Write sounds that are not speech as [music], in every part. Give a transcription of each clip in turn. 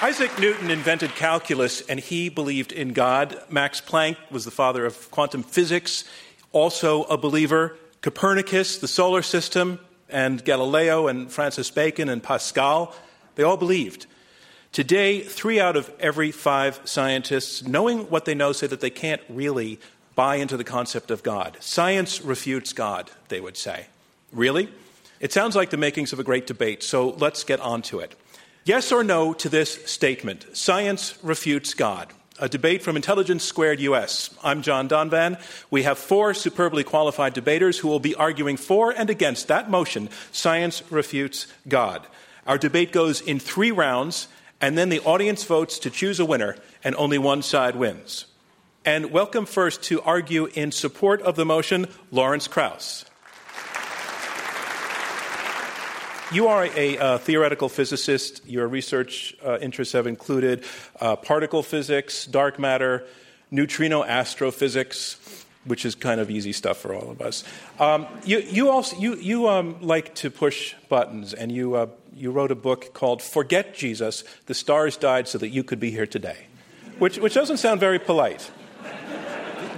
Isaac Newton invented calculus and he believed in God. Max Planck was the father of quantum physics, also a believer. Copernicus, the solar system, and Galileo and Francis Bacon and Pascal, they all believed. Today, three out of every five scientists, knowing what they know, say that they can't really buy into the concept of God. Science refutes God, they would say. Really? It sounds like the makings of a great debate, so let's get on to it. Yes or no to this statement Science refutes God. A debate from Intelligence Squared US. I'm John Donvan. We have four superbly qualified debaters who will be arguing for and against that motion Science refutes God. Our debate goes in three rounds, and then the audience votes to choose a winner, and only one side wins. And welcome first to argue in support of the motion, Lawrence Krauss. You are a uh, theoretical physicist. Your research uh, interests have included uh, particle physics, dark matter, neutrino astrophysics, which is kind of easy stuff for all of us. Um, you, you, also you, you um, like to push buttons, and you, uh, you wrote a book called "Forget Jesus: The Stars Died So That You Could Be Here Today," which, which doesn't sound very polite.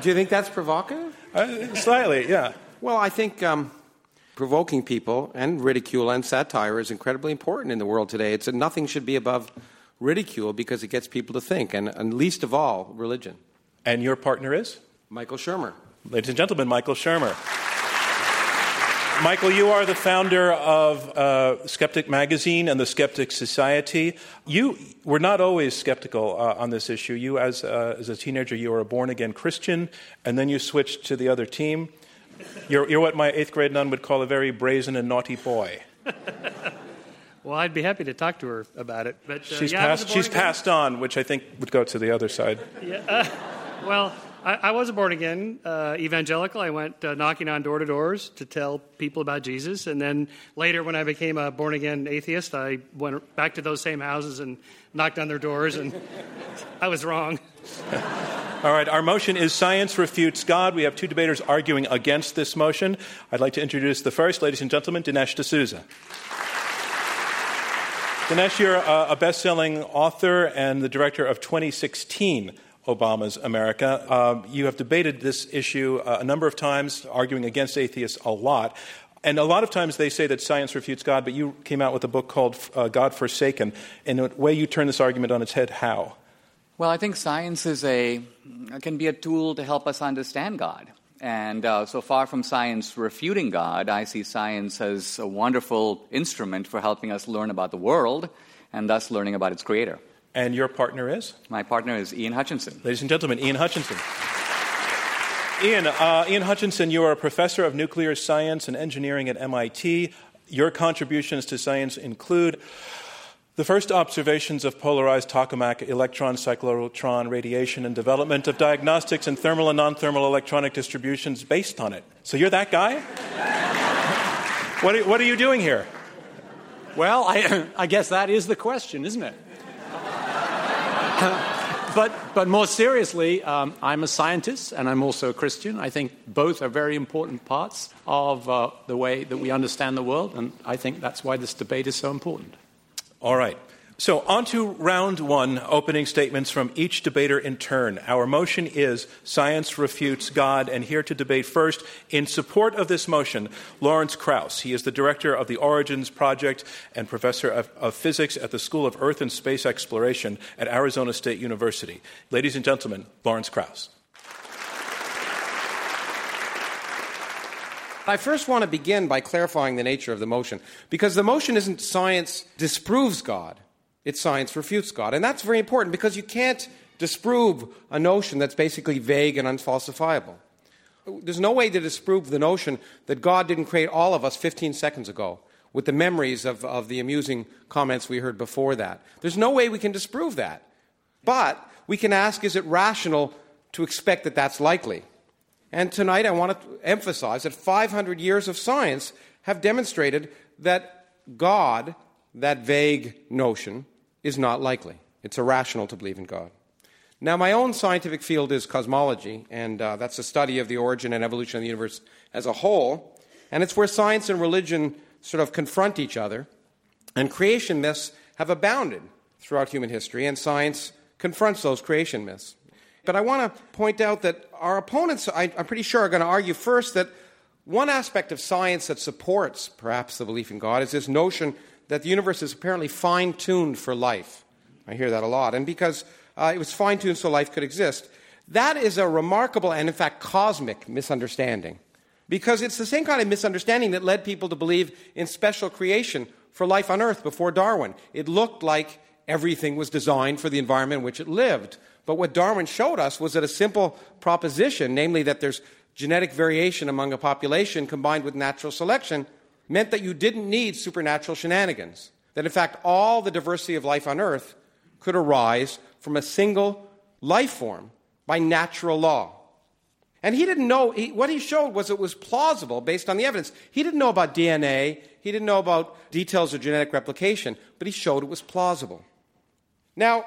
Do you think that's provocative? Uh, slightly, yeah. Well, I think. Um provoking people and ridicule and satire is incredibly important in the world today. It's that nothing should be above ridicule because it gets people to think, and, and least of all, religion. And your partner is? Michael Shermer. Ladies and gentlemen, Michael Shermer. Michael, you are the founder of uh, Skeptic Magazine and the Skeptic Society. You were not always skeptical uh, on this issue. You, as, uh, as a teenager, you were a born again Christian, and then you switched to the other team. [laughs] You're, you're what my eighth grade nun would call a very brazen and naughty boy. [laughs] well, I'd be happy to talk to her about it. But uh, she's, yeah, passed, she's passed on, which I think would go to the other side. Yeah, uh, [laughs] well, I, I, was a born again uh, evangelical. I went uh, knocking on door to doors to tell people about Jesus. And then later, when I became a born again atheist, I went back to those same houses and knocked on their doors, and [laughs] I was wrong. [laughs] All right, our motion is Science Refutes God. We have two debaters arguing against this motion. I'd like to introduce the first, ladies and gentlemen, Dinesh D'Souza. Dinesh, you're a best selling author and the director of 2016 Obama's America. Uh, you have debated this issue uh, a number of times, arguing against atheists a lot. And a lot of times they say that science refutes God, but you came out with a book called uh, God Forsaken. In a way, you turn this argument on its head. How? Well, I think science is a can be a tool to help us understand God. And uh, so far from science refuting God, I see science as a wonderful instrument for helping us learn about the world and thus learning about its creator. And your partner is? My partner is Ian Hutchinson. Ladies and gentlemen, Ian Hutchinson. Ian, uh, Ian Hutchinson, you are a professor of nuclear science and engineering at MIT. Your contributions to science include the first observations of polarized tokamak electron cyclotron radiation and development of diagnostics and thermal and non thermal electronic distributions based on it. So you're that guy? [laughs] what, are, what are you doing here? Well, I, [laughs] I guess that is the question, isn't it? [laughs] but, but more seriously, um, I'm a scientist and I'm also a Christian. I think both are very important parts of uh, the way that we understand the world, and I think that's why this debate is so important. All right. So, on to round one opening statements from each debater in turn. Our motion is Science Refutes God, and here to debate first, in support of this motion, Lawrence Krauss. He is the director of the Origins Project and professor of, of physics at the School of Earth and Space Exploration at Arizona State University. Ladies and gentlemen, Lawrence Krauss. I first want to begin by clarifying the nature of the motion, because the motion isn't science disproves God. It's science refutes God. And that's very important because you can't disprove a notion that's basically vague and unfalsifiable. There's no way to disprove the notion that God didn't create all of us 15 seconds ago with the memories of, of the amusing comments we heard before that. There's no way we can disprove that. But we can ask is it rational to expect that that's likely? And tonight I want to emphasize that 500 years of science have demonstrated that God, that vague notion, is not likely. It's irrational to believe in God. Now, my own scientific field is cosmology, and uh, that's a study of the origin and evolution of the universe as a whole. And it's where science and religion sort of confront each other. And creation myths have abounded throughout human history, and science confronts those creation myths. But I want to point out that our opponents, I, I'm pretty sure, are going to argue first that one aspect of science that supports perhaps the belief in God is this notion that the universe is apparently fine tuned for life. I hear that a lot. And because uh, it was fine tuned so life could exist, that is a remarkable and, in fact, cosmic misunderstanding. Because it's the same kind of misunderstanding that led people to believe in special creation for life on Earth before Darwin. It looked like everything was designed for the environment in which it lived. But what Darwin showed us was that a simple proposition, namely that there's genetic variation among a population combined with natural selection, meant that you didn't need supernatural shenanigans. That in fact, all the diversity of life on Earth could arise from a single life form by natural law. And he didn't know, he, what he showed was it was plausible based on the evidence. He didn't know about DNA, he didn't know about details of genetic replication, but he showed it was plausible. Now,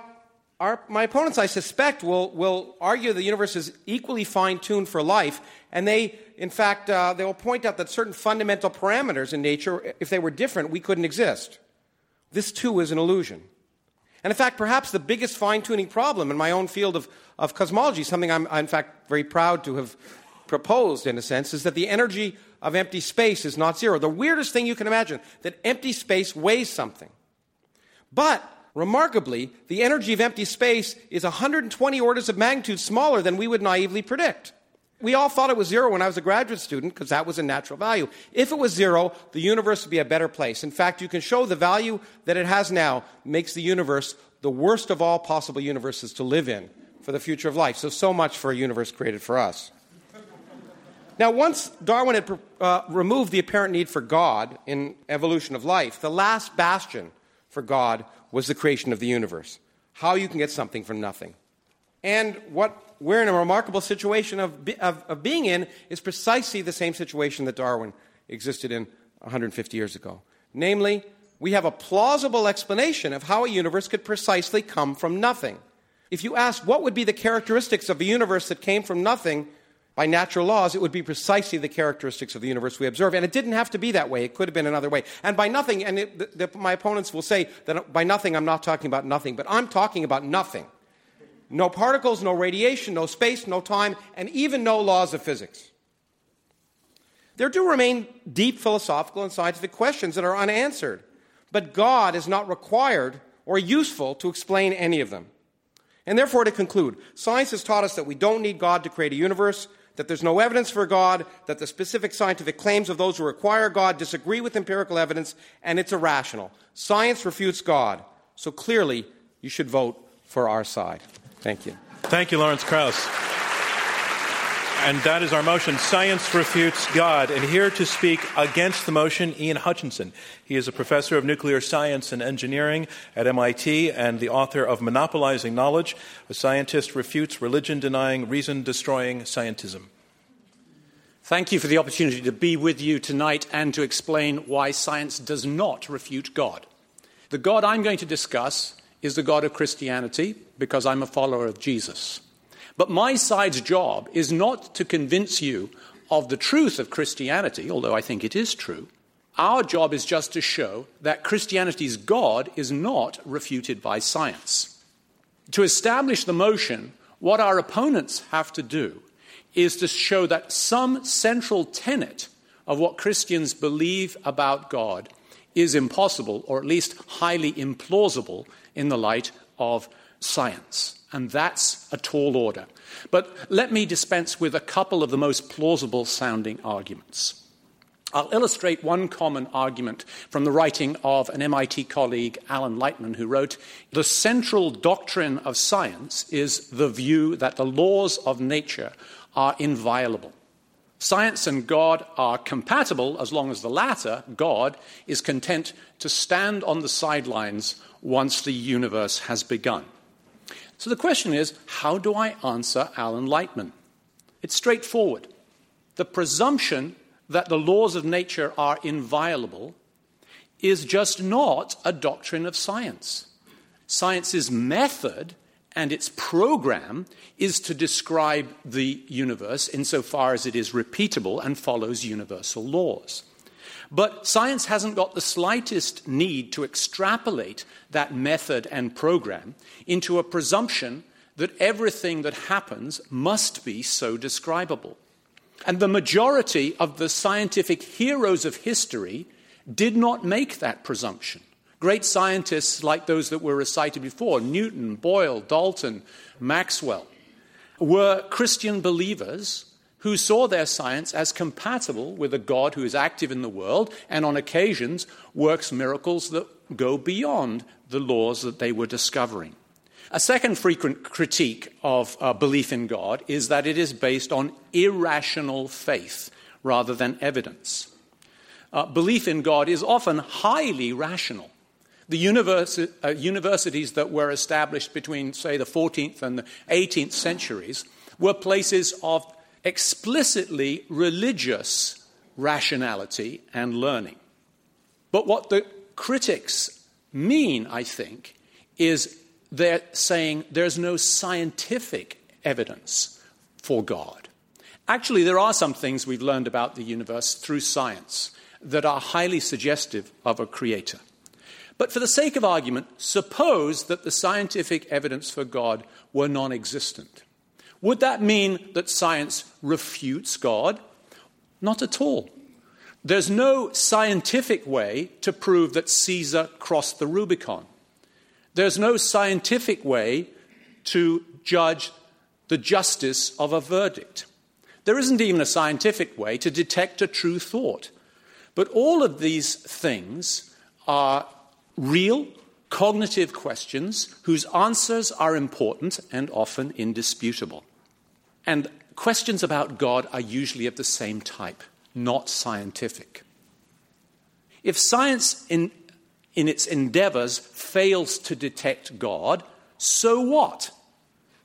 our, my opponents, I suspect, will, will argue the universe is equally fine tuned for life, and they, in fact, uh, they will point out that certain fundamental parameters in nature, if they were different, we couldn't exist. This too is an illusion. And in fact, perhaps the biggest fine tuning problem in my own field of, of cosmology, something I'm, in fact, very proud to have proposed in a sense, is that the energy of empty space is not zero. The weirdest thing you can imagine, that empty space weighs something. But remarkably, the energy of empty space is 120 orders of magnitude smaller than we would naively predict. We all thought it was zero when I was a graduate student because that was a natural value. If it was zero, the universe would be a better place. In fact, you can show the value that it has now makes the universe the worst of all possible universes to live in for the future of life. So, so much for a universe created for us. Now, once Darwin had uh, removed the apparent need for God in evolution of life, the last bastion for God was the creation of the universe. How you can get something from nothing. And what we're in a remarkable situation of, of, of being in is precisely the same situation that Darwin existed in 150 years ago. Namely, we have a plausible explanation of how a universe could precisely come from nothing. If you ask what would be the characteristics of a universe that came from nothing by natural laws, it would be precisely the characteristics of the universe we observe. And it didn't have to be that way. It could have been another way. And by nothing, and it, the, the, my opponents will say that by nothing, I'm not talking about nothing, but I'm talking about nothing. No particles, no radiation, no space, no time, and even no laws of physics. There do remain deep philosophical and scientific questions that are unanswered, but God is not required or useful to explain any of them. And therefore, to conclude, science has taught us that we don't need God to create a universe, that there's no evidence for God, that the specific scientific claims of those who require God disagree with empirical evidence, and it's irrational. Science refutes God, so clearly you should vote for our side. Thank you. Thank you, Lawrence Krauss. And that is our motion Science Refutes God. And here to speak against the motion, Ian Hutchinson. He is a professor of nuclear science and engineering at MIT and the author of Monopolizing Knowledge A Scientist Refutes Religion Denying, Reason Destroying Scientism. Thank you for the opportunity to be with you tonight and to explain why science does not refute God. The God I'm going to discuss is the God of Christianity because I'm a follower of Jesus. But my side's job is not to convince you of the truth of Christianity, although I think it is true. Our job is just to show that Christianity's God is not refuted by science. To establish the motion, what our opponents have to do is to show that some central tenet of what Christians believe about God is impossible, or at least highly implausible, in the light of science. And that's a tall order. But let me dispense with a couple of the most plausible sounding arguments. I'll illustrate one common argument from the writing of an MIT colleague, Alan Lightman, who wrote The central doctrine of science is the view that the laws of nature are inviolable. Science and God are compatible as long as the latter, God, is content to stand on the sidelines once the universe has begun. So the question is how do I answer Alan Lightman? It's straightforward. The presumption that the laws of nature are inviolable is just not a doctrine of science. Science's method and its program is to describe the universe insofar as it is repeatable and follows universal laws. But science hasn't got the slightest need to extrapolate that method and program into a presumption that everything that happens must be so describable. And the majority of the scientific heroes of history did not make that presumption. Great scientists like those that were recited before, Newton, Boyle, Dalton, Maxwell, were Christian believers who saw their science as compatible with a God who is active in the world and on occasions works miracles that go beyond the laws that they were discovering. A second frequent critique of uh, belief in God is that it is based on irrational faith rather than evidence. Uh, belief in God is often highly rational. The uh, universities that were established between, say, the 14th and the 18th centuries were places of explicitly religious rationality and learning. But what the critics mean, I think, is they're saying there's no scientific evidence for God. Actually, there are some things we've learned about the universe through science that are highly suggestive of a creator. But for the sake of argument, suppose that the scientific evidence for God were non existent. Would that mean that science refutes God? Not at all. There's no scientific way to prove that Caesar crossed the Rubicon. There's no scientific way to judge the justice of a verdict. There isn't even a scientific way to detect a true thought. But all of these things are real cognitive questions whose answers are important and often indisputable. And questions about God are usually of the same type, not scientific. If science in in its endeavors fails to detect God, so what?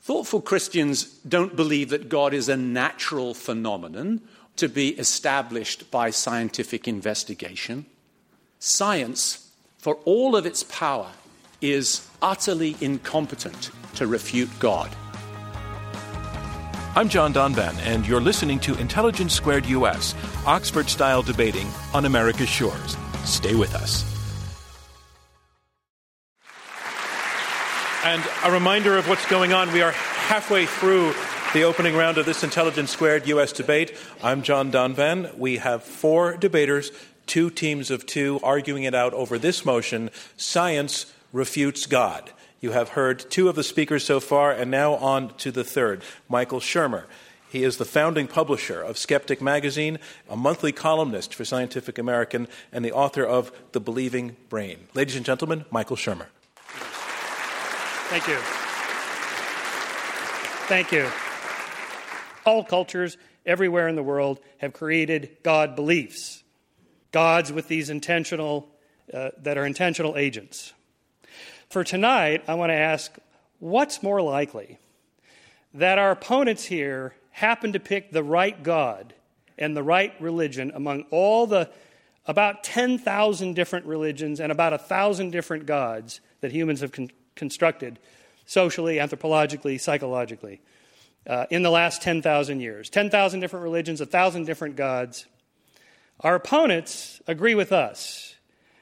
Thoughtful Christians don't believe that God is a natural phenomenon to be established by scientific investigation. Science, for all of its power, is utterly incompetent to refute God. I'm John Donvan, and you're listening to Intelligence Squared US, Oxford style debating on America's shores. Stay with us. And a reminder of what's going on. We are halfway through the opening round of this Intelligence Squared U.S. debate. I'm John Donvan. We have four debaters, two teams of two, arguing it out over this motion Science refutes God. You have heard two of the speakers so far, and now on to the third, Michael Shermer. He is the founding publisher of Skeptic Magazine, a monthly columnist for Scientific American, and the author of The Believing Brain. Ladies and gentlemen, Michael Shermer. Thank you. Thank you. All cultures everywhere in the world have created God beliefs, gods with these intentional, uh, that are intentional agents. For tonight, I want to ask what's more likely? That our opponents here happen to pick the right God and the right religion among all the about 10,000 different religions and about 1,000 different gods that humans have con- constructed socially, anthropologically, psychologically uh, in the last 10,000 years 10,000 different religions, 1,000 different gods. Our opponents agree with us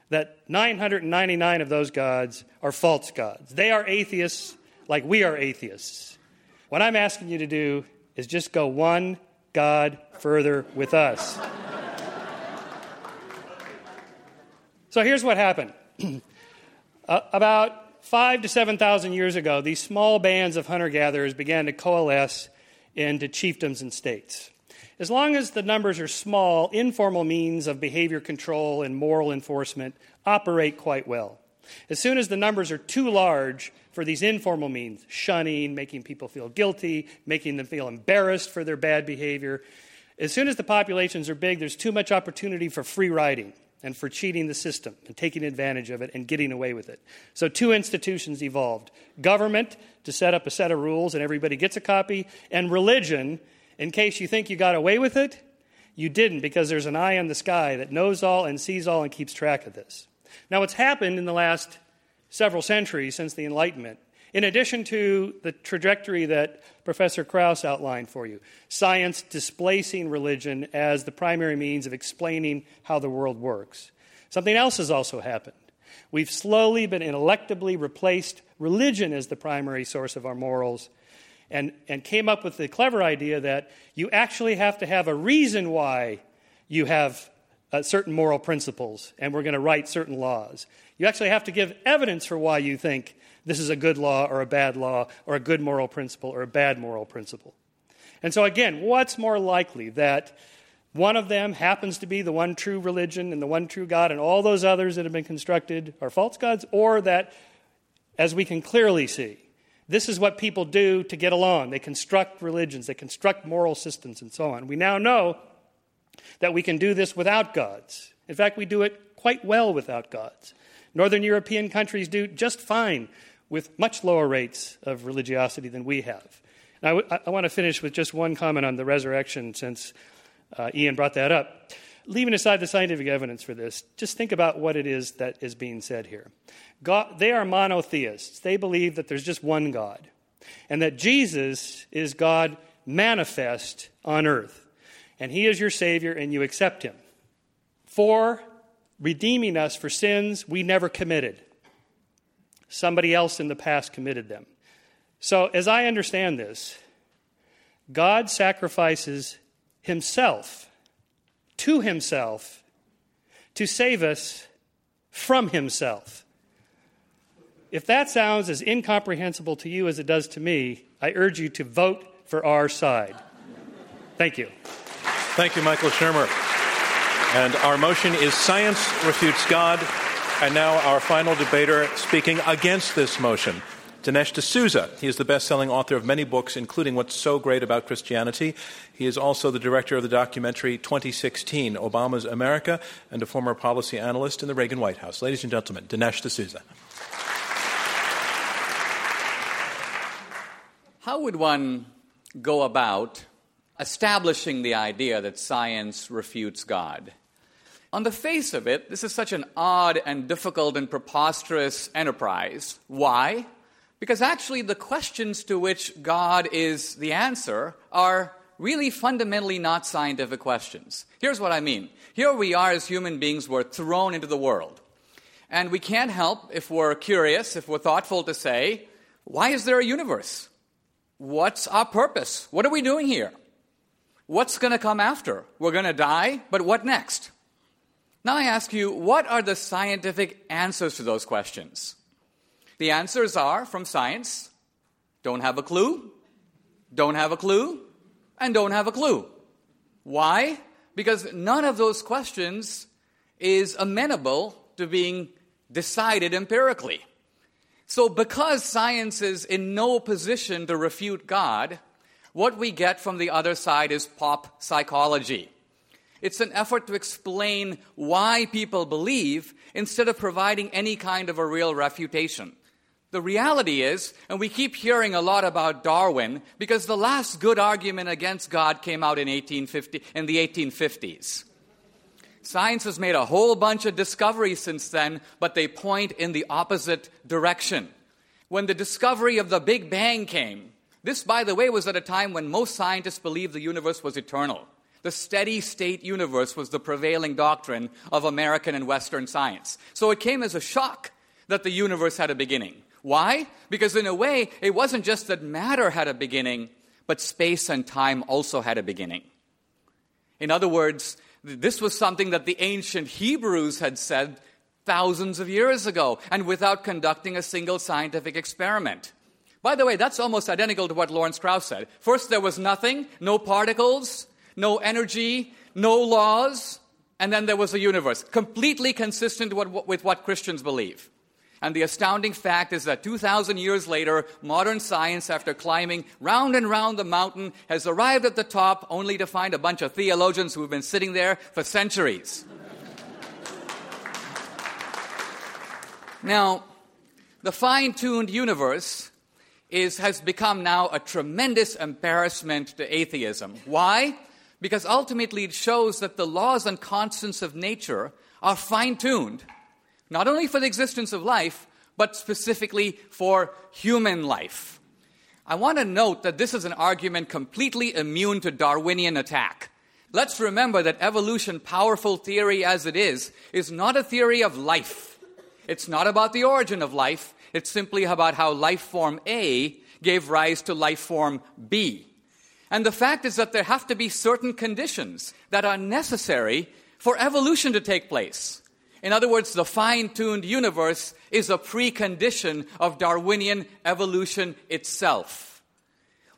that 999 of those gods are false gods. They are atheists like we are atheists. What I'm asking you to do is just go one God further with us. so here's what happened. [clears throat] uh, about five to 7,000 years ago, these small bands of hunter gatherers began to coalesce into chiefdoms and states. As long as the numbers are small, informal means of behavior control and moral enforcement operate quite well. As soon as the numbers are too large for these informal means, shunning, making people feel guilty, making them feel embarrassed for their bad behavior, as soon as the populations are big, there's too much opportunity for free riding. and for cheating the system and taking advantage of it and getting away with it. So, two institutions evolved government to set up a set of rules and everybody gets a copy, and religion, in case you think you got away with it, you didn't because there's an eye in the sky that knows all and sees all and keeps track of this. Now, what's happened in the last several centuries since the Enlightenment, in addition to the trajectory that Professor Krauss outlined for you science displacing religion as the primary means of explaining how the world works, something else has also happened. We've slowly but ineluctably replaced religion as the primary source of our morals and, and came up with the clever idea that you actually have to have a reason why you have uh, certain moral principles and we're going to write certain laws. You actually have to give evidence for why you think this is a good law or a bad law or a good moral principle or a bad moral principle. And so, again, what's more likely that one of them happens to be the one true religion and the one true God, and all those others that have been constructed are false gods, or that, as we can clearly see, this is what people do to get along. They construct religions, they construct moral systems, and so on. We now know that we can do this without gods. In fact, we do it quite well without gods. Northern European countries do just fine with much lower rates of religiosity than we have. I, w- I want to finish with just one comment on the resurrection since uh, Ian brought that up. Leaving aside the scientific evidence for this, just think about what it is that is being said here. God, they are monotheists. They believe that there's just one God, and that Jesus is God manifest on earth, and He is your Savior, and you accept Him for redeeming us for sins we never committed. Somebody else in the past committed them. So, as I understand this, God sacrifices Himself to Himself to save us from Himself. If that sounds as incomprehensible to you as it does to me, I urge you to vote for our side. Thank you. Thank you, Michael Shermer. And our motion is Science Refutes God. And now our final debater speaking against this motion. Dinesh D'Souza. He is the best selling author of many books, including What's So Great About Christianity. He is also the director of the documentary 2016 Obama's America and a former policy analyst in the Reagan White House. Ladies and gentlemen, Dinesh D'Souza. How would one go about establishing the idea that science refutes God? On the face of it, this is such an odd and difficult and preposterous enterprise. Why? Because actually, the questions to which God is the answer are really fundamentally not scientific questions. Here's what I mean. Here we are as human beings, we're thrown into the world. And we can't help, if we're curious, if we're thoughtful, to say, why is there a universe? What's our purpose? What are we doing here? What's going to come after? We're going to die, but what next? Now I ask you, what are the scientific answers to those questions? The answers are from science don't have a clue, don't have a clue, and don't have a clue. Why? Because none of those questions is amenable to being decided empirically. So, because science is in no position to refute God, what we get from the other side is pop psychology. It's an effort to explain why people believe instead of providing any kind of a real refutation. The reality is, and we keep hearing a lot about Darwin because the last good argument against God came out in, 1850, in the 1850s. Science has made a whole bunch of discoveries since then, but they point in the opposite direction. When the discovery of the Big Bang came, this, by the way, was at a time when most scientists believed the universe was eternal. The steady state universe was the prevailing doctrine of American and Western science. So it came as a shock that the universe had a beginning. Why? Because in a way, it wasn't just that matter had a beginning, but space and time also had a beginning. In other words, this was something that the ancient Hebrews had said thousands of years ago, and without conducting a single scientific experiment. By the way, that's almost identical to what Lawrence Krauss said. First, there was nothing, no particles, no energy, no laws, and then there was a universe, completely consistent with what Christians believe. And the astounding fact is that 2,000 years later, modern science, after climbing round and round the mountain, has arrived at the top only to find a bunch of theologians who have been sitting there for centuries. Now, the fine tuned universe is, has become now a tremendous embarrassment to atheism. Why? Because ultimately it shows that the laws and constants of nature are fine tuned, not only for the existence of life, but specifically for human life. I want to note that this is an argument completely immune to Darwinian attack. Let's remember that evolution, powerful theory as it is, is not a theory of life. It's not about the origin of life. It's simply about how life form A gave rise to life form B. And the fact is that there have to be certain conditions that are necessary for evolution to take place. In other words, the fine tuned universe is a precondition of Darwinian evolution itself.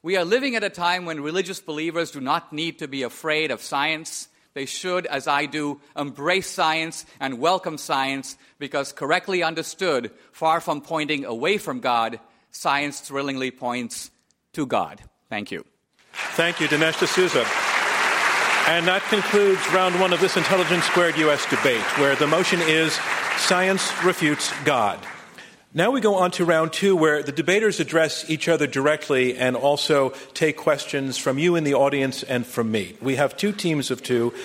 We are living at a time when religious believers do not need to be afraid of science. They should, as I do, embrace science and welcome science because, correctly understood, far from pointing away from God, science thrillingly points to God. Thank you. Thank you, Dinesh D'Souza. And that concludes round one of this Intelligence Squared US debate, where the motion is science refutes God. Now we go on to round two, where the debaters address each other directly and also take questions from you in the audience and from me. We have two teams of two.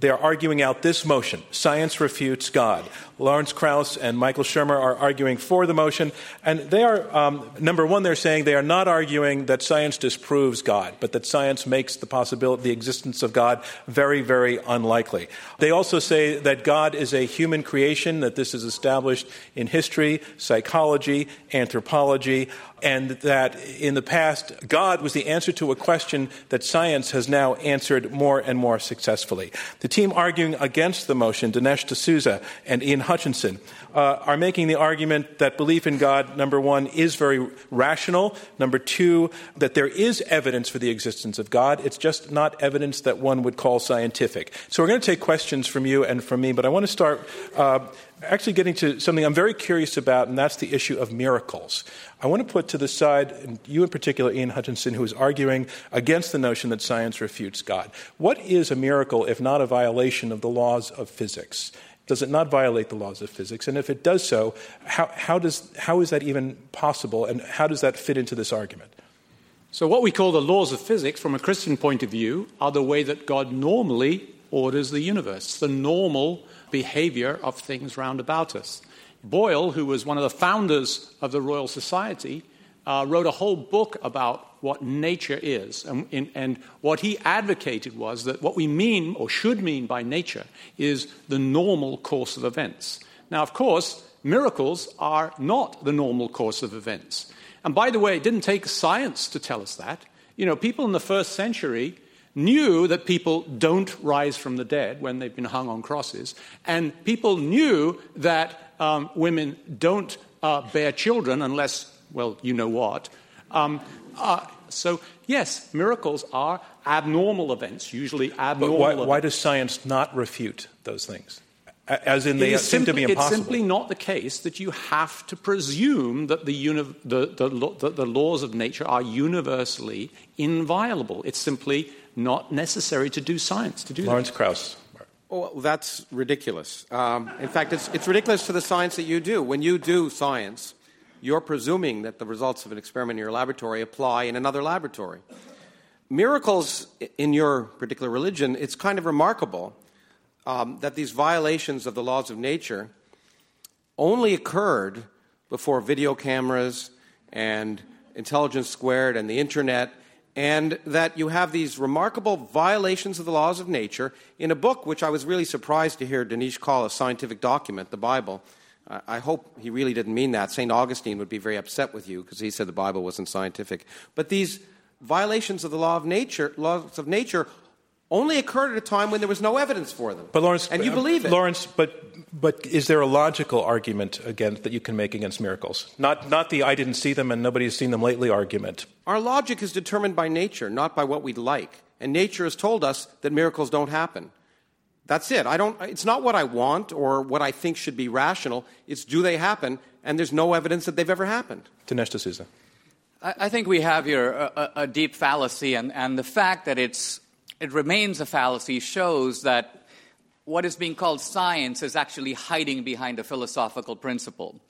They're arguing out this motion science refutes God. Lawrence Krauss and Michael Shermer are arguing for the motion. And they are, um, number one, they're saying they are not arguing that science disproves God, but that science makes the possibility, the existence of God, very, very unlikely. They also say that God is a human creation, that this is established in history, psychology, anthropology, and that in the past, God was the answer to a question that science has now answered more and more successfully. The team arguing against the motion, Dinesh D'Souza and Ian Hutchinson, uh, are making the argument that belief in God, number one, is very rational. Number two, that there is evidence for the existence of God. It's just not evidence that one would call scientific. So we're going to take questions from you and from me, but I want to start. Uh, actually getting to something I'm very curious about, and that's the issue of miracles. I want to put to the side, and you in particular, Ian Hutchinson, who is arguing against the notion that science refutes God. What is a miracle if not a violation of the laws of physics? Does it not violate the laws of physics? And if it does so, how, how, does, how is that even possible, and how does that fit into this argument? So, what we call the laws of physics, from a Christian point of view, are the way that God normally orders the universe, the normal behavior of things round about us. Boyle, who was one of the founders of the Royal Society, uh, wrote a whole book about what nature is. And, in, and what he advocated was that what we mean or should mean by nature is the normal course of events. Now, of course, miracles are not the normal course of events. And by the way, it didn't take science to tell us that. You know, people in the first century knew that people don't rise from the dead when they've been hung on crosses, and people knew that um, women don't uh, bear children unless, well, you know what. Um, uh, so, yes, miracles are abnormal events, usually abnormal. But why, why does science not refute those things? As in, they seem simply, to be impossible. It's simply not the case that you have to presume that the, uni- the, the, the, the laws of nature are universally inviolable. It's simply not necessary to do science to do Lawrence that. Krauss. Well, that's ridiculous. Um, in fact, it's, it's ridiculous to the science that you do. When you do science, you're presuming that the results of an experiment in your laboratory apply in another laboratory. Miracles in your particular religion, it's kind of remarkable um, that these violations of the laws of nature only occurred before video cameras and intelligence squared and the internet, and that you have these remarkable violations of the laws of nature in a book which I was really surprised to hear Dinesh call a scientific document, the Bible. I hope he really didn't mean that. St. Augustine would be very upset with you because he said the Bible wasn't scientific. But these violations of the law of nature, laws of nature only occurred at a time when there was no evidence for them. But Lawrence, and you uh, believe it. Lawrence, but but is there a logical argument against that you can make against miracles? Not not the I didn't see them and nobody has seen them lately argument. Our logic is determined by nature, not by what we'd like. And nature has told us that miracles don't happen. That's it. I don't, it's not what I want or what I think should be rational. It's do they happen? And there's no evidence that they've ever happened. Dinesh D'Souza. I, I think we have here a, a, a deep fallacy, and, and the fact that it's, it remains a fallacy shows that what is being called science is actually hiding behind a philosophical principle.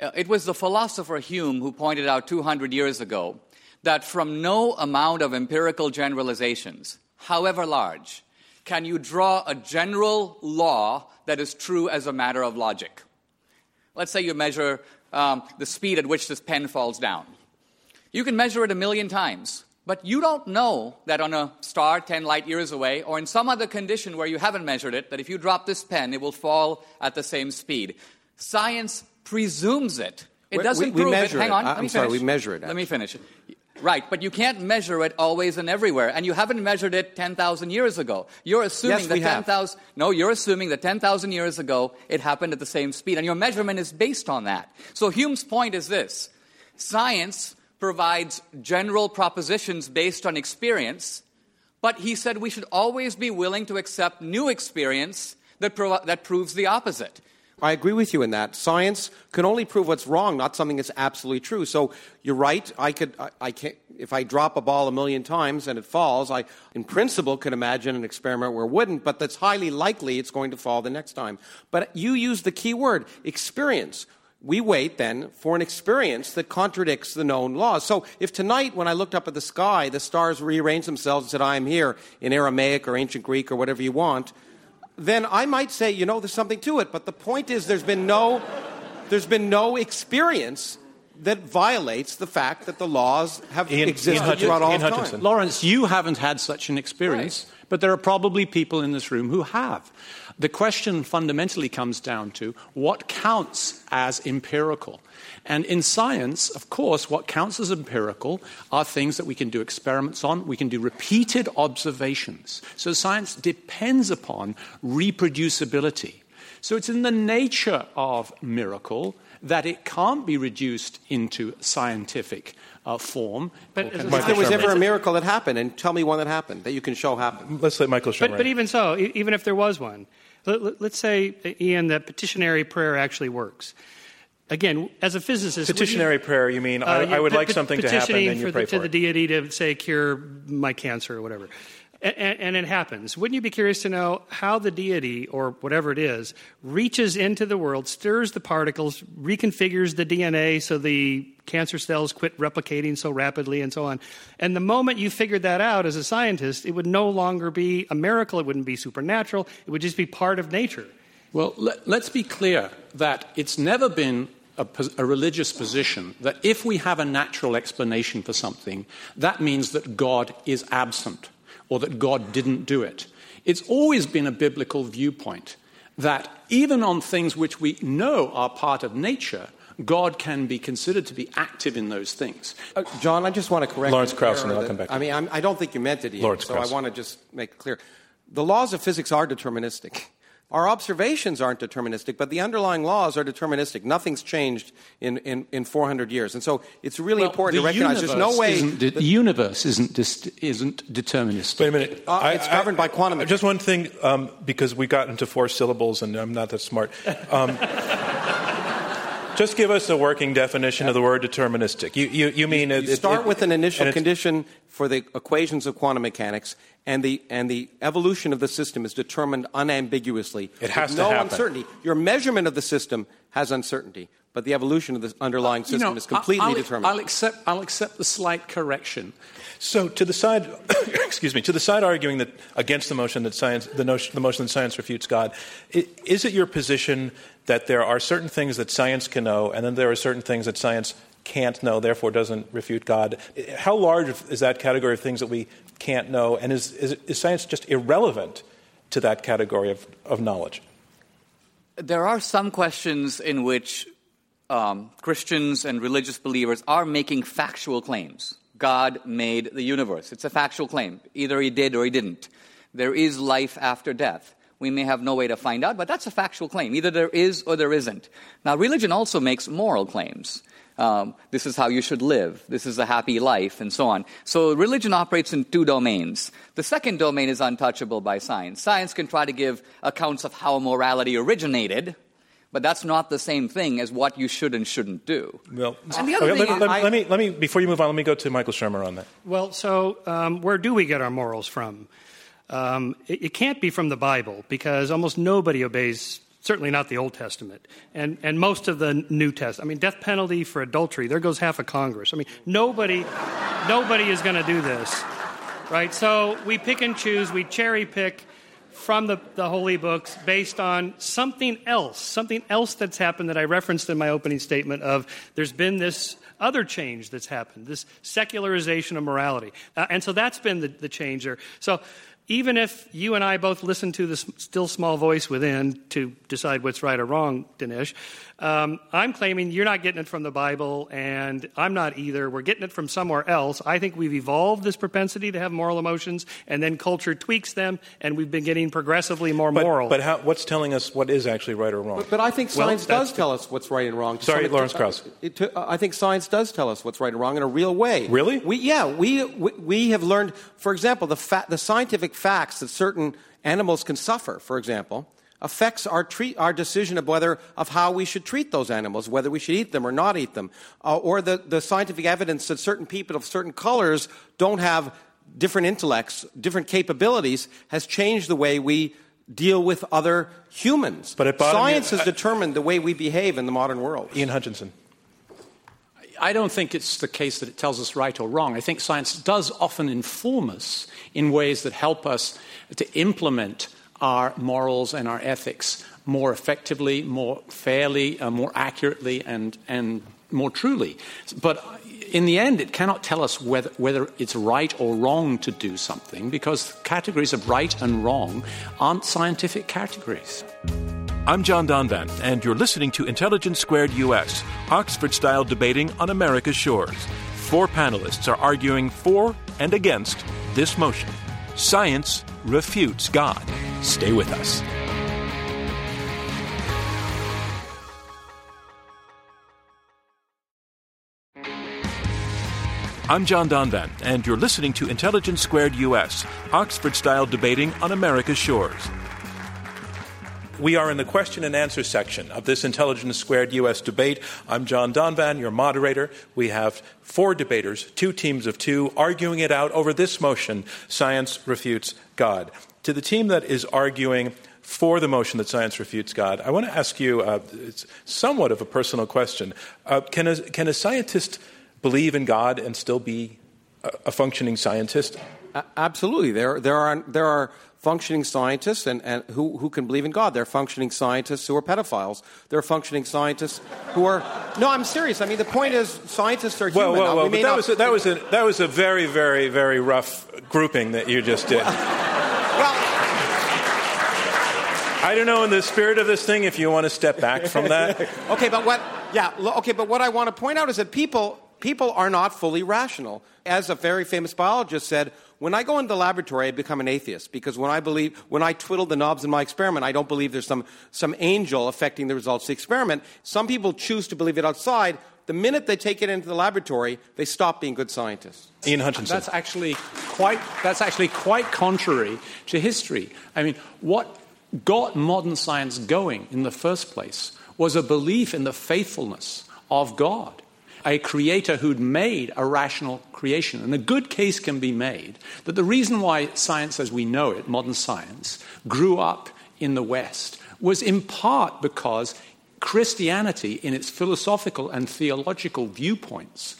Uh, it was the philosopher Hume who pointed out 200 years ago that from no amount of empirical generalizations, however large, can you draw a general law that is true as a matter of logic. Let's say you measure um, the speed at which this pen falls down. You can measure it a million times, but you don't know that on a star 10 light years away or in some other condition where you haven't measured it, that if you drop this pen, it will fall at the same speed. Science presumes it. It doesn't we, we prove measure it. Hang on. I'm sorry, we measure it. Let me finish. Right, but you can't measure it always and everywhere. And you haven't measured it 10,000 years ago. You're assuming yes, that 10,000 No, you're assuming that 10,000 years ago it happened at the same speed and your measurement is based on that. So Hume's point is this. Science provides general propositions based on experience, but he said we should always be willing to accept new experience that, that proves the opposite. I agree with you in that. Science can only prove what's wrong, not something that's absolutely true. So you're right. I could, I, I can't, if I drop a ball a million times and it falls, I, in principle, could imagine an experiment where it wouldn't, but that's highly likely it's going to fall the next time. But you use the key word, experience. We wait then for an experience that contradicts the known laws. So if tonight, when I looked up at the sky, the stars rearranged themselves and said, I am here in Aramaic or ancient Greek or whatever you want, then I might say, you know, there's something to it. But the point is, there's been no, there's been no experience that violates the fact that the laws have Ian, existed Ian throughout all Ian time. Hutchinson. Lawrence, you haven't had such an experience, Right. but there are probably people in this room who have. The question fundamentally comes down to what counts as empirical. And in science, of course, what counts as empirical are things that we can do experiments on, we can do repeated observations. So science depends upon reproducibility. So it's in the nature of miracle that it can't be reduced into scientific uh, form. But or as a kind of If there was ever a- a miracle that happened, and tell me one that happened that you can show happened. Let's let Michael But, but even so, even if there was one, let, us say, Ian, that petitionary prayer actually works. Again, as a physicist, would you- petitionary prayer, you mean, I, uh, I would pe- like something to happen, petitioning and you for pray the, to for the deity to say cure my cancer or whatever. And, and, and it happens. Wouldn't you be curious to know how the deity, or whatever it is, reaches into the world, stirs the particles, reconfigures the DNA so the cancer cells quit replicating so rapidly, and so on? And the moment you figured that out as a scientist, it would no longer be a miracle, it wouldn't be supernatural, it would just be part of nature. Well, let, us be clear that it's never been a, a religious position that if we have a natural explanation for something, that means that God is absent or that God didn't do it. It's always been a biblical viewpoint that even on things which we know are part of nature, God can be considered to be active in those things. Uh, John, I just want to correct Lawrence Krauss, error and then I'll come back to I mean, I'm, I don't think you meant it, Ian, Lawrence so Krauss. I want to just make it clear. The laws of physics are deterministic. Our observations aren't deterministic, but the underlying laws are deterministic. Nothing's changed in, in, in 400 years. And so it's really Well, important to the recognize there's no way. isn't de- the universe isn't, dis- isn't deterministic. Wait a minute. Uh, it's governed by quantum Just one thing, um, because we got into four syllables and I'm not that smart. Um, just give us a working definition of the word deterministic. You, you, you mean it, You it- start it- with an initial condition for the equations of quantum mechanics, and the, and the evolution of the system is determined unambiguously. It has no happen. uncertainty. Your measurement of the system has uncertainty, but the evolution of the underlying You system know, is completely I'll, determined. I'll accept, I'll accept the slight correction. So, to the side, [coughs] excuse me, to the side arguing that against the motion that science, the, notion, the motion that science refutes God, i- is it your position that there are certain things that science can know, and then there are certain things that science can't know, therefore doesn't refute God? How large is that category of things that we can't know, and is, is, is science just irrelevant to that category of, of knowledge? There are some questions in which um, Christians and religious believers are making factual claims. God made the universe. It's a factual claim. Either he did or he didn't. There is life after death. We may have no way to find out, but that's a factual claim. Either there is or there isn't. Now, religion also makes moral claims. Um, this is how you should live. This is a happy life, and so on. So religion operates in two domains. The second domain is untouchable by science. Science can try to give accounts of how morality originated, but that's not the same thing as what you should and shouldn't do. Well, And the other okay, thing let, I- let- let me, let me, before you move on, let me go to Michael Shermer on that. Well, so um, where do we get our morals from? Um, it, it can't be from the Bible because almost nobody obeys certainly not the Old Testament, and, and most of the New Testament. I mean, death penalty for adultery, there goes half of Congress. I mean, nobody, nobody is going to do this, right? So we pick and choose, we cherry pick from the, the holy books based on something else, something else that's happened that I referenced in my opening statement of there's been this other change that's happened, this secularization of morality. Uh, and so that's been the, the change there. So even if you and I both listen to the still small voice within to decide what's right or wrong, Dinesh, um, I'm claiming you're not getting it from the Bible, and I'm not either. We're getting it from somewhere else. I think we've evolved this propensity to have moral emotions, and then culture tweaks them, and we've been getting progressively more but, moral. But how, what's telling us what is actually right or wrong? But, but I think science that's does tell us what's right and wrong. Sorry, some- Lawrence Krauss. I think science does tell us what's right and wrong in a real way. Really? We, yeah, we, we, we have learned, for example, the, fa- the scientific facts that certain animals can suffer, for example, affects our, treat, our decision of whether of how we should treat those animals, whether we should eat them or not eat them, uh, or the, the scientific evidence that certain people of certain colors don't have different intellects, different capabilities, has changed the way we deal with other humans. But bottom, science has determined the way we behave in the modern world. Ian Hutchinson. I don't think it's the case that it tells us right or wrong. I think science does often inform us in ways that help us to implement our morals and our ethics more effectively, more fairly, uh, more accurately, and, and more truly. But in the end, it cannot tell us whether, whether it's right or wrong to do something because categories of right and wrong aren't scientific categories. I'm John Donvan, and you're listening to Intelligence Squared US, Oxford style debating on America's shores. Four panelists are arguing for and against this motion Science refutes God. Stay with us. I'm John Donvan, and you're listening to Intelligence Squared US, Oxford style debating on America's shores. We are in the question and answer section of this Intelligence Squared U.S. debate. I'm John Donvan, your moderator. We have four debaters, two teams of two, arguing it out over this motion Science refutes God. To the team that is arguing for the motion that science refutes God, I want to ask you uh, it's somewhat of a personal question. Uh, can, a, can a scientist believe in God and still be a, a functioning scientist? Absolutely. There, there, are, there are functioning scientists and, and who, who can believe in God. There are functioning scientists who are pedophiles. There are functioning scientists who are. No, I'm serious. I mean, the point is, scientists are human. well, Now, well, we but that not- was, a, that, was a, that was a very, very, very rough grouping that you just did. Well, I don't know, in the spirit of this thing, if you want to step back from that. [laughs] okay, but what? Yeah, okay, but what I want to point out is that people people are not fully rational. As a very famous biologist said, when I go into the laboratory, I become an atheist because when I believe when I twiddle the knobs in my experiment, I don't believe there's some some angel affecting the results of the experiment. Some people choose to believe it outside. The minute they take it into the laboratory, they stop being good scientists. Ian Hutchinson. That's actually quite, that's actually quite contrary to history. I mean, what got modern science going in the first place was a belief in the faithfulness of God, a creator who'd made a rational creation. And a good case can be made that the reason why science as we know it, modern science, grew up in the West was in part because Christianity, in its philosophical and theological viewpoints,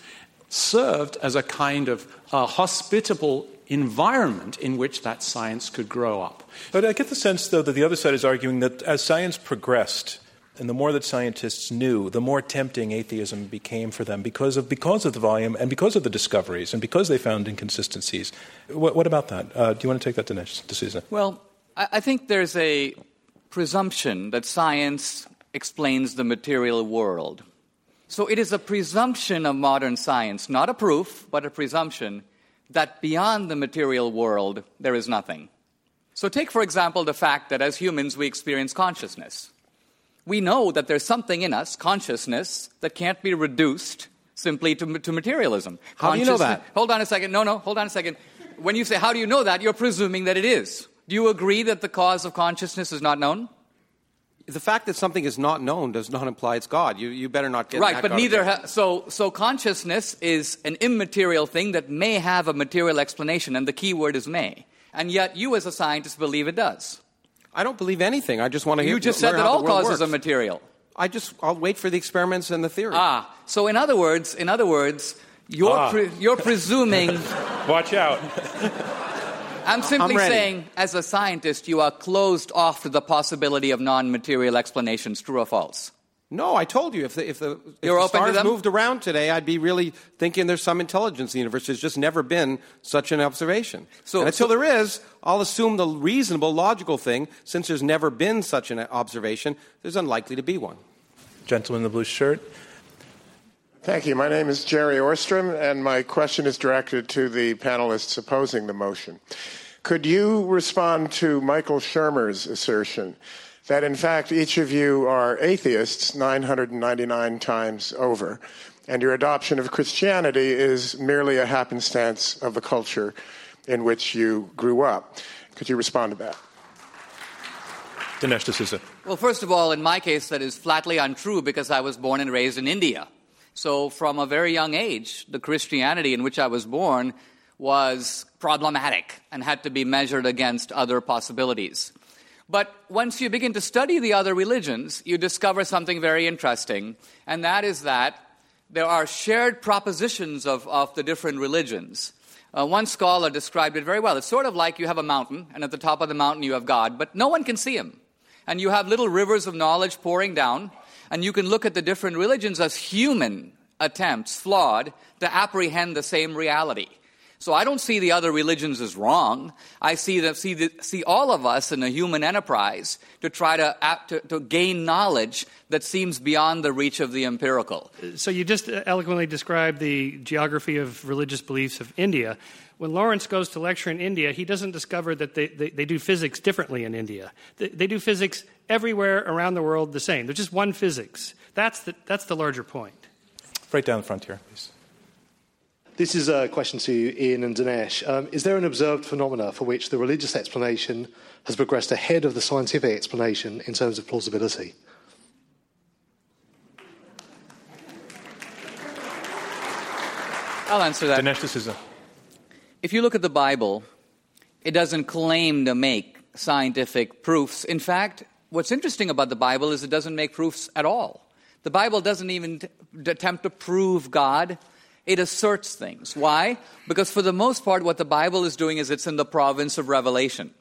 served as a kind of uh, hospitable environment in which that science could grow up. But I get the sense, though, that the other side is arguing that as science progressed, and the more that scientists knew, the more tempting atheism became for them because of, because of the volume and because of the discoveries and because they found inconsistencies. What, what about that? Uh, do you want to take that to Susan? Well, I think there's a presumption that science explains the material world. So it is a presumption of modern science, not a proof, but a presumption that beyond the material world there is nothing. So take, for example, the fact that as humans we experience consciousness. We know that there's something in us, consciousness, that can't be reduced simply to, to materialism. How do you know that? Hold on a second. No, no, hold on a second. When you say, how do you know that, you're presuming that it is. Do you agree that the cause of consciousness is not known? The fact that something is not known does not imply it's God. You, you better not get that right, but neither. Ha- so, so consciousness is an immaterial thing that may have a material explanation, and the key word is may. And yet, you as a scientist believe it does. I don't believe anything. I just want to hear You just said that all causes works. are material. I just I'll wait for the experiments and the theory. Ah, so in other words, in other words, you're, Ah. pre- you're presuming. [laughs] Watch out. I'm simply I'm saying, as a scientist, you are closed off to the possibility of non-material explanations. True or false? No, I told you if the if the, if You're the open to stars them? moved around today, I'd be really thinking there's some intelligence in the universe. There's just never been such an observation. So- and until so- there is, I'll assume the reasonable, logical thing. Since there's never been such an observation, there's unlikely to be one. Gentleman in the blue shirt. Thank you. My name is Jerry Orstrom, and my question is directed to the panelists opposing the motion. Could you respond to Michael Shermer's assertion that, in fact, each of you are atheists 999 times over, and your adoption of Christianity is merely a happenstance of the culture in which you grew up? Could you respond to that? Dinesh D'Souza. Well, first of all, in my case, that is flatly untrue because I was born and raised in India. So, from a very young age, the Christianity in which I was born was problematic and had to be measured against other possibilities. But once you begin to study the other religions, you discover something very interesting, and that is that there are shared propositions of, of the different religions. Uh, one scholar described it very well. It's sort of like you have a mountain, and at the top of the mountain you have God, but no one can see him. And you have little rivers of knowledge pouring down, and you can look at the different religions as human attempts, flawed, to apprehend the same reality. So I don't see the other religions as wrong. I see, that, see, the, see all of us in a human enterprise to try to, to, to gain knowledge that seems beyond the reach of the empirical. So you just eloquently described the geography of religious beliefs of India. When Lawrence goes to lecture in India, he doesn't discover that they, they, they do physics differently in India. They, they do physics everywhere around the world the same. There's just one physics. That's the, that's the larger point. Right down the front here, please. This is a question to you, Ian and Dinesh. Um, is there an observed phenomena for which the religious explanation has progressed ahead of the scientific explanation in terms of plausibility? I'll answer that. Dinesh D'Souza. If you look at the Bible, it doesn't claim to make scientific proofs. In fact, what's interesting about the Bible is it doesn't make proofs at all. The Bible doesn't even t- attempt to prove God. It asserts things. Why? Because for the most part, what the Bible is doing is it's in the province of revelation.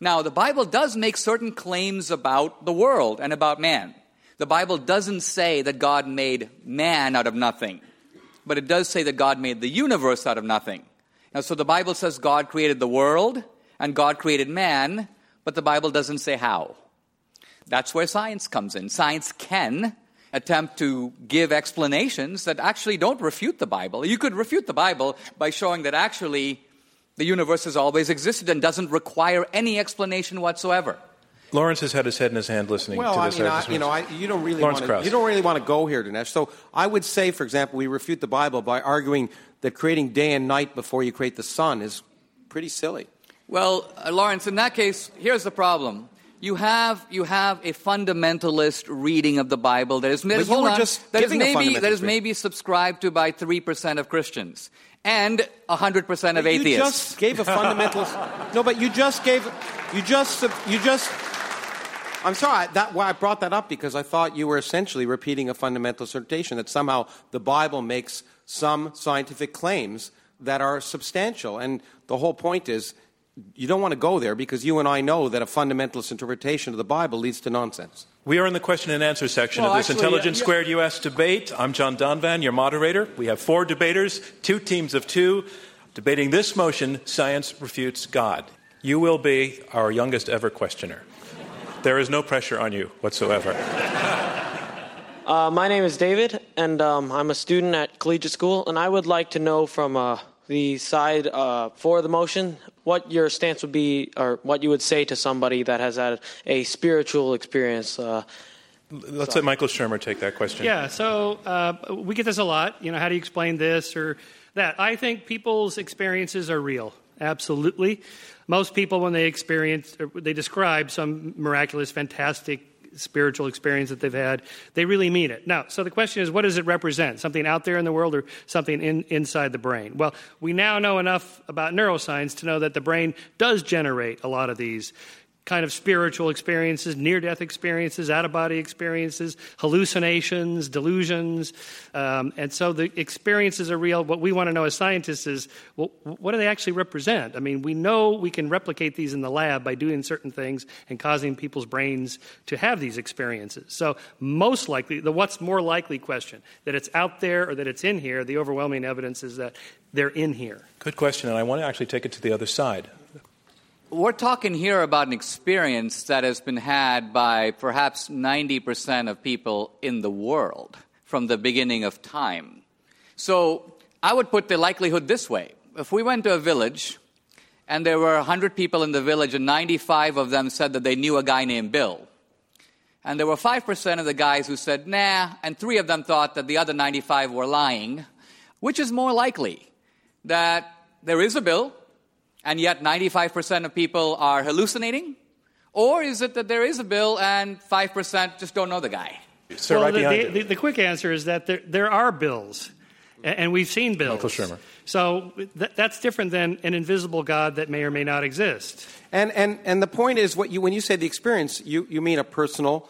Now, the Bible does make certain claims about the world and about man. The Bible doesn't say that God made man out of nothing, but it does say that God made the universe out of nothing. Now, so the Bible says God created the world and God created man, but the Bible doesn't say how. That's where science comes in. Science can attempt to give explanations that actually don't refute the Bible. You could refute the Bible by showing that actually the universe has always existed and doesn't require any explanation whatsoever. Lawrence has had his head in his hand listening Well, to I this. mean, I, you know, I, you don't really Lawrence want to, Krauss. you don't really want to go here, Dinesh. So I would say, for example, we refute the Bible by arguing that creating day and night before you create the sun is pretty silly. Well, uh, Lawrence, in that case, here's the problem. You have, you have a fundamentalist reading of the Bible that is, that is- you were on, that is maybe, that is maybe subscribed to by 3% of Christians and 100% of But You atheists. just gave a fundamentalist. [laughs] no, but you just gave. You just. You just. I'm sorry. That why I brought that up because I thought you were essentially repeating a fundamental assertion that somehow the Bible makes some scientific claims that are substantial, and the whole point is. You don't want to go there because you and I know that a fundamentalist interpretation of the Bible leads to nonsense. We are in the question and answer section Well, of this actually, Intelligence yeah, yeah. Squared US debate. I'm John Donvan, your moderator. We have four debaters, two teams of two, debating this motion Science Refutes God. You will be our youngest ever questioner. There is no pressure on you whatsoever. Uh, my name is David, and um, I'm a student at collegiate school, and I would like to know from uh, the side uh, for the motion what your stance would be, or what you would say to somebody that has had a spiritual experience. Uh, Let's let Michael Shermer take that question. Yeah, so uh, we get this a lot. You know, how do you explain this or that? I think people's experiences are real. Absolutely. Most people, when they experience, or they describe some miraculous, fantastic spiritual experience that they've had, they really mean it. Now, so the question is, what does it represent? Something out there in the world or something in, inside the brain? Well, we now know enough about neuroscience to know that the brain does generate a lot of these kind of spiritual experiences, near death experiences, out of body experiences, hallucinations, delusions. Um, and so the experiences are real. What we want to know as scientists is well, what do they actually represent? I mean, we know we can replicate these in the lab by doing certain things and causing people's brains to have these experiences. So, most likely, the what's more likely question that it's out there or that it's in here, the overwhelming evidence is that they're in here. Good question, and I want to actually take it to the other side. We're talking here about an experience that has been had by perhaps 90% of people in the world from the beginning of time. So I would put the likelihood this way if we went to a village and there were 100 people in the village and 95 of them said that they knew a guy named Bill, and there were 5% of the guys who said, nah, and three of them thought that the other 95 were lying, which is more likely? That there is a Bill, and yet 95% of people are hallucinating? Or is it that there is a bill and 5% just don't know the guy? Sir, well, right the, the, the, quick answer is that there, there are bills, and we've seen bills. Michael Shermer. So th- that's different than an invisible God that may or may not exist. And, and, and the point is, what you, when you say the experience, you, you mean a personal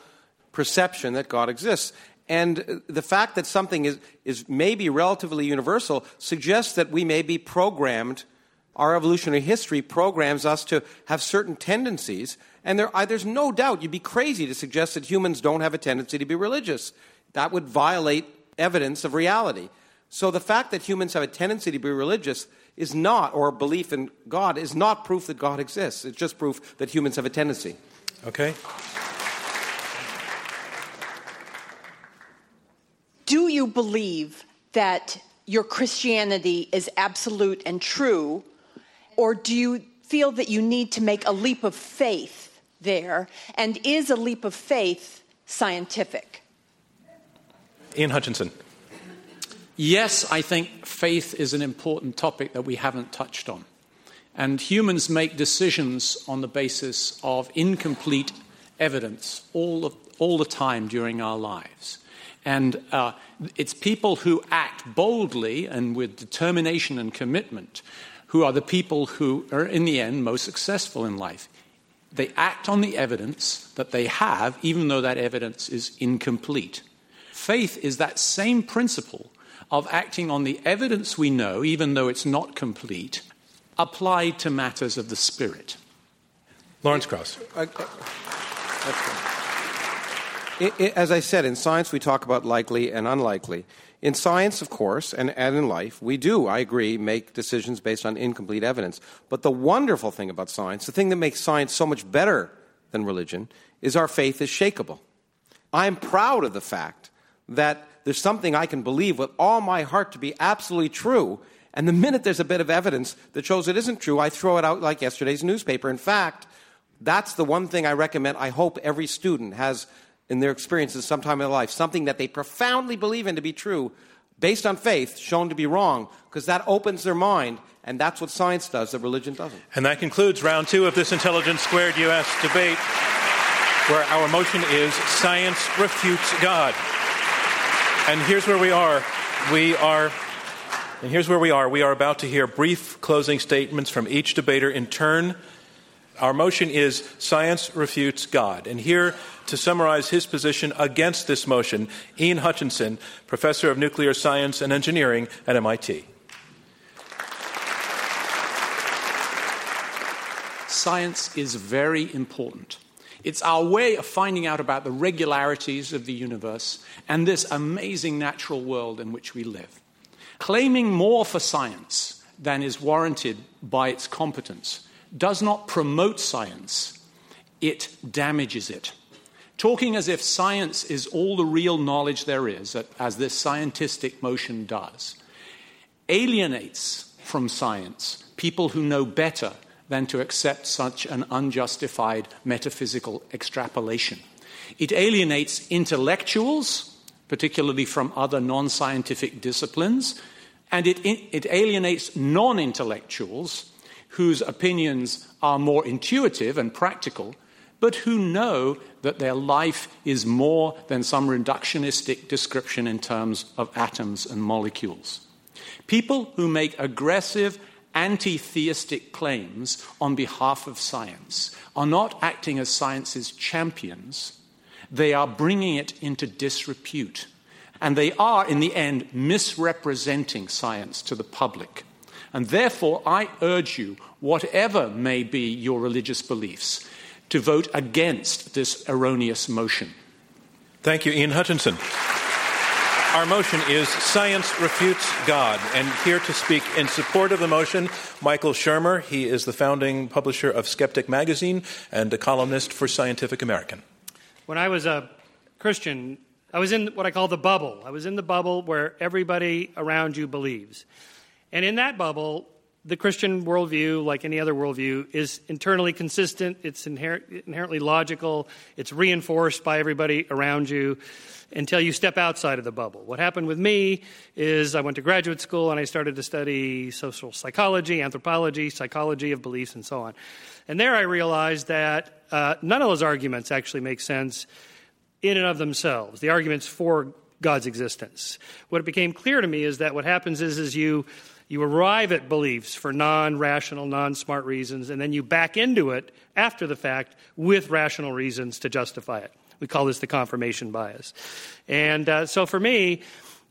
perception that God exists. And the fact that something is, is maybe relatively universal suggests that we may be programmed – our evolutionary history programs us to have certain tendencies, and there, I, there's no doubt you'd be crazy to suggest that humans don't have a tendency to be religious. That would violate evidence of reality. So the fact that humans have a tendency to be religious is not, or belief in God, is not proof that God exists. It's just proof that humans have a tendency. Okay. Do you believe that your Christianity is absolute and true or do you feel that you need to make a leap of faith there? And is a leap of faith scientific? Ian Hutchinson. Yes, I think faith is an important topic that we haven't touched on. And humans make decisions on the basis of incomplete evidence all, of, all the time during our lives. And uh, it's people who act boldly and with determination and commitment who are the people who are, in the end, most successful in life. They act on the evidence that they have, even though that evidence is incomplete. Faith is that same principle of acting on the evidence we know, even though it's not complete, applied to matters of the Spirit. Lawrence Krauss. As I said, in science we talk about likely and unlikely. In science, of course, and, and in life, we do, I agree, make decisions based on incomplete evidence. But the wonderful thing about science, the thing that makes science so much better than religion, is our faith is shakable. I'm proud of the fact that there's something I can believe with all my heart to be absolutely true, and the minute there's a bit of evidence that shows it isn't true, I throw it out like yesterday's newspaper. In fact, that's the one thing I recommend. I hope every student has in their experiences sometime in their life, something that they profoundly believe in to be true, based on faith, shown to be wrong, because that opens their mind, and that's what science does that religion doesn't. And that concludes round two of this Intelligence Squared US debate, where our motion is Science Refutes God. And here's where we are. We are. And here's where we are. We are about to hear brief closing statements from each debater in turn. Our motion is Science Refutes God. And here to summarize his position against this motion, Ian Hutchinson, professor of nuclear science and engineering at MIT. Science is very important. It's our way of finding out about the regularities of the universe and this amazing natural world in which we live. Claiming more for science than is warranted by its competence does not promote science, it damages it. Talking as if science is all the real knowledge there is, as this scientific motion does, alienates from science people who know better than to accept such an unjustified metaphysical extrapolation. It alienates intellectuals, particularly from other non scientific disciplines, and it, it alienates non intellectuals whose opinions are more intuitive and practical but who know that their life is more than some reductionistic description in terms of atoms and molecules. People who make aggressive, anti theistic claims on behalf of science are not acting as science's champions, they are bringing it into disrepute. And they are, in the end, misrepresenting science to the public. And therefore, I urge you, whatever may be your religious beliefs, to vote against this erroneous motion. Thank you, Ian Hutchinson. Our motion is Science Refutes God. And here to speak in support of the motion, Michael Shermer. He is the founding publisher of Skeptic Magazine and a columnist for Scientific American. When I was a Christian, I was in what I call the bubble. I was in the bubble where everybody around you believes. And in that bubble, the Christian worldview, like any other worldview, is internally consistent, it's inher- inherently logical, it's reinforced by everybody around you until you step outside of the bubble. What happened with me is I went to graduate school and I started to study social psychology, anthropology, psychology of beliefs, and so on. And there I realized that uh, none of those arguments actually make sense in and of themselves, the arguments for God's existence. What became clear to me is that what happens is, is you you arrive at beliefs for non rational, non smart reasons, and then you back into it after the fact with rational reasons to justify it. We call this the confirmation bias. And uh, so for me,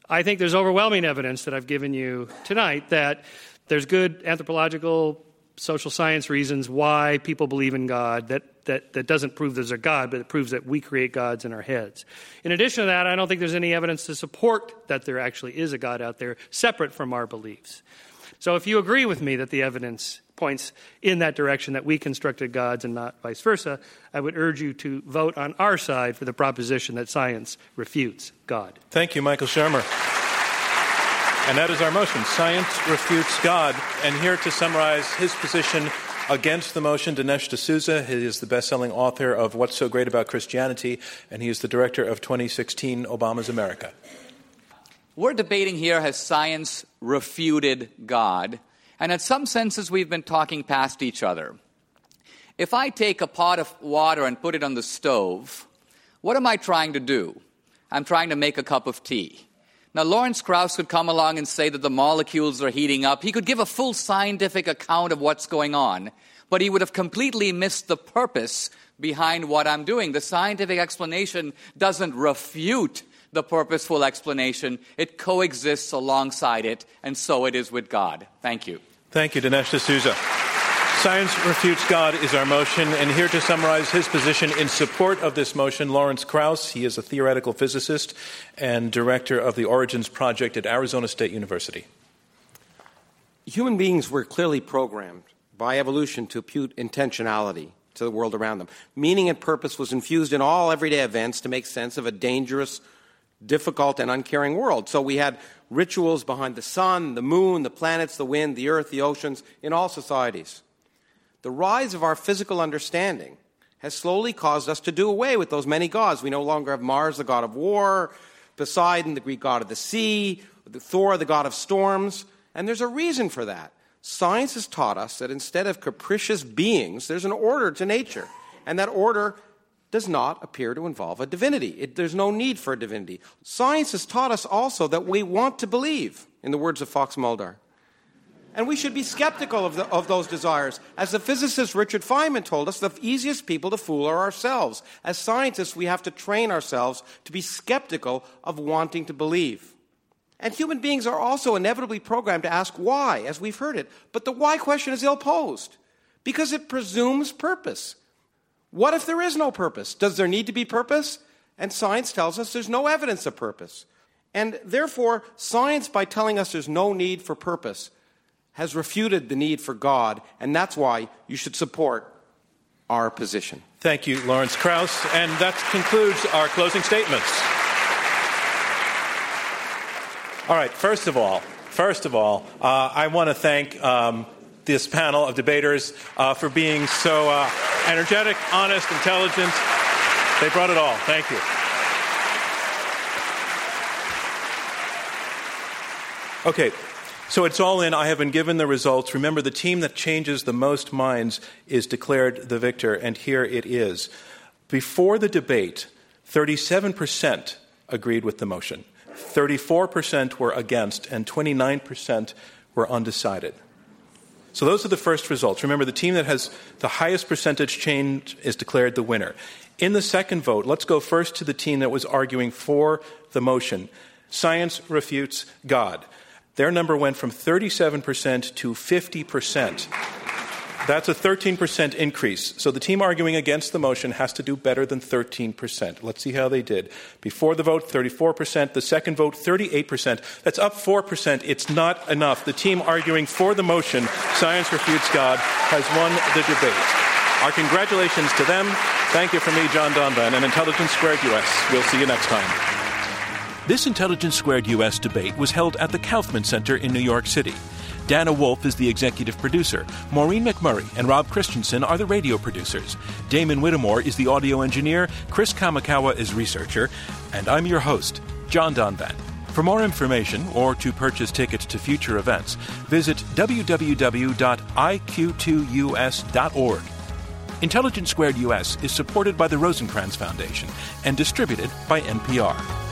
I think there's overwhelming evidence that I've given you tonight that there's good anthropological, social science reasons why people believe in God that that, that doesn't prove there's a God, but it proves that we create gods in our heads. In addition to that, I don't think there's any evidence to support that there actually is a God out there separate from our beliefs. So if you agree with me that the evidence points in that direction that we constructed gods and not vice versa, I would urge you to vote on our side for the proposition that science refutes God. Thank you, Michael Shermer. And that is our motion Science refutes God. And here to summarize his position Against the motion, Dinesh D'Souza. He is the best selling author of What's So Great About Christianity, and he is the director of 2016 Obama's America. We're debating here has science refuted God? And in some senses, we've been talking past each other. If I take a pot of water and put it on the stove, what am I trying to do? I'm trying to make a cup of tea. Now, Lawrence Krauss could come along and say that the molecules are heating up. He could give a full scientific account of what's going on, but he would have completely missed the purpose behind what I'm doing. The scientific explanation doesn't refute the purposeful explanation, it coexists alongside it, and so it is with God. Thank you. Thank you, Dinesh D'Souza. Science Refutes God is our motion, and here to summarize his position in support of this motion, Lawrence Krauss. He is a theoretical physicist and director of the Origins Project at Arizona State University. Human beings were clearly programmed by evolution to impute intentionality to the world around them. Meaning and purpose was infused in all everyday events to make sense of a dangerous, difficult, and uncaring world. So we had rituals behind the sun, the moon, the planets, the wind, the earth, the oceans, in all societies. The rise of our physical understanding has slowly caused us to do away with those many gods. We no longer have Mars, the god of war, Poseidon, the Greek god of the sea, Thor, the god of storms, and there's a reason for that. Science has taught us that instead of capricious beings, there's an order to nature, and that order does not appear to involve a divinity. It, there's no need for a divinity. Science has taught us also that we want to believe, in the words of Fox Mulder. And we should be skeptical of, the, of, those desires. As the physicist Richard Feynman told us, the easiest people to fool are ourselves. As scientists, we have to train ourselves to be skeptical of wanting to believe. And human beings are also inevitably programmed to ask why, as we've heard it. But the why question is ill posed because it presumes purpose. What if there is no purpose? Does there need to be purpose? And science tells us there's no evidence of purpose. And therefore, science, by telling us there's no need for purpose, has refuted the need for God, and that's why you should support our position. Thank you, Lawrence Krauss. And that concludes our closing statements. All right, first of all, first of all, uh, I want to thank um, this panel of debaters uh, for being so uh, energetic, honest, intelligent. They brought it all. Thank you. Okay, So it's all in. I have been given the results. Remember, the team that changes the most minds is declared the victor, and here it is. Before the debate, 37% agreed with the motion, 34% were against, and 29% were undecided. So those are the first results. Remember, the team that has the highest percentage change is declared the winner. In the second vote, let's go first to the team that was arguing for the motion. Science refutes God. Their number went from 37% to 50%. That's a 13% increase. So the team arguing against the motion has to do better than 13%. Let's see how they did. Before the vote, 34%. The second vote, 38%. That's up 4%. It's not enough. The team arguing for the motion, Science Refutes God, has won the debate. Our congratulations to them. Thank you from me, John Donvan, and Intelligence Squared US. We'll see you next time. This Intelligence Squared US debate was held at the Kaufman Center in New York City. Dana Wolfe is the executive producer. Maureen McMurray and Rob Christensen are the radio producers. Damon Whittemore is the audio engineer. Chris Kamikawa is researcher. And I'm your host, John Donvan. For more information or to purchase tickets to future events, visit www.iq2us.org. Intelligence Squared US is supported by the Rosenkranz Foundation and distributed by NPR.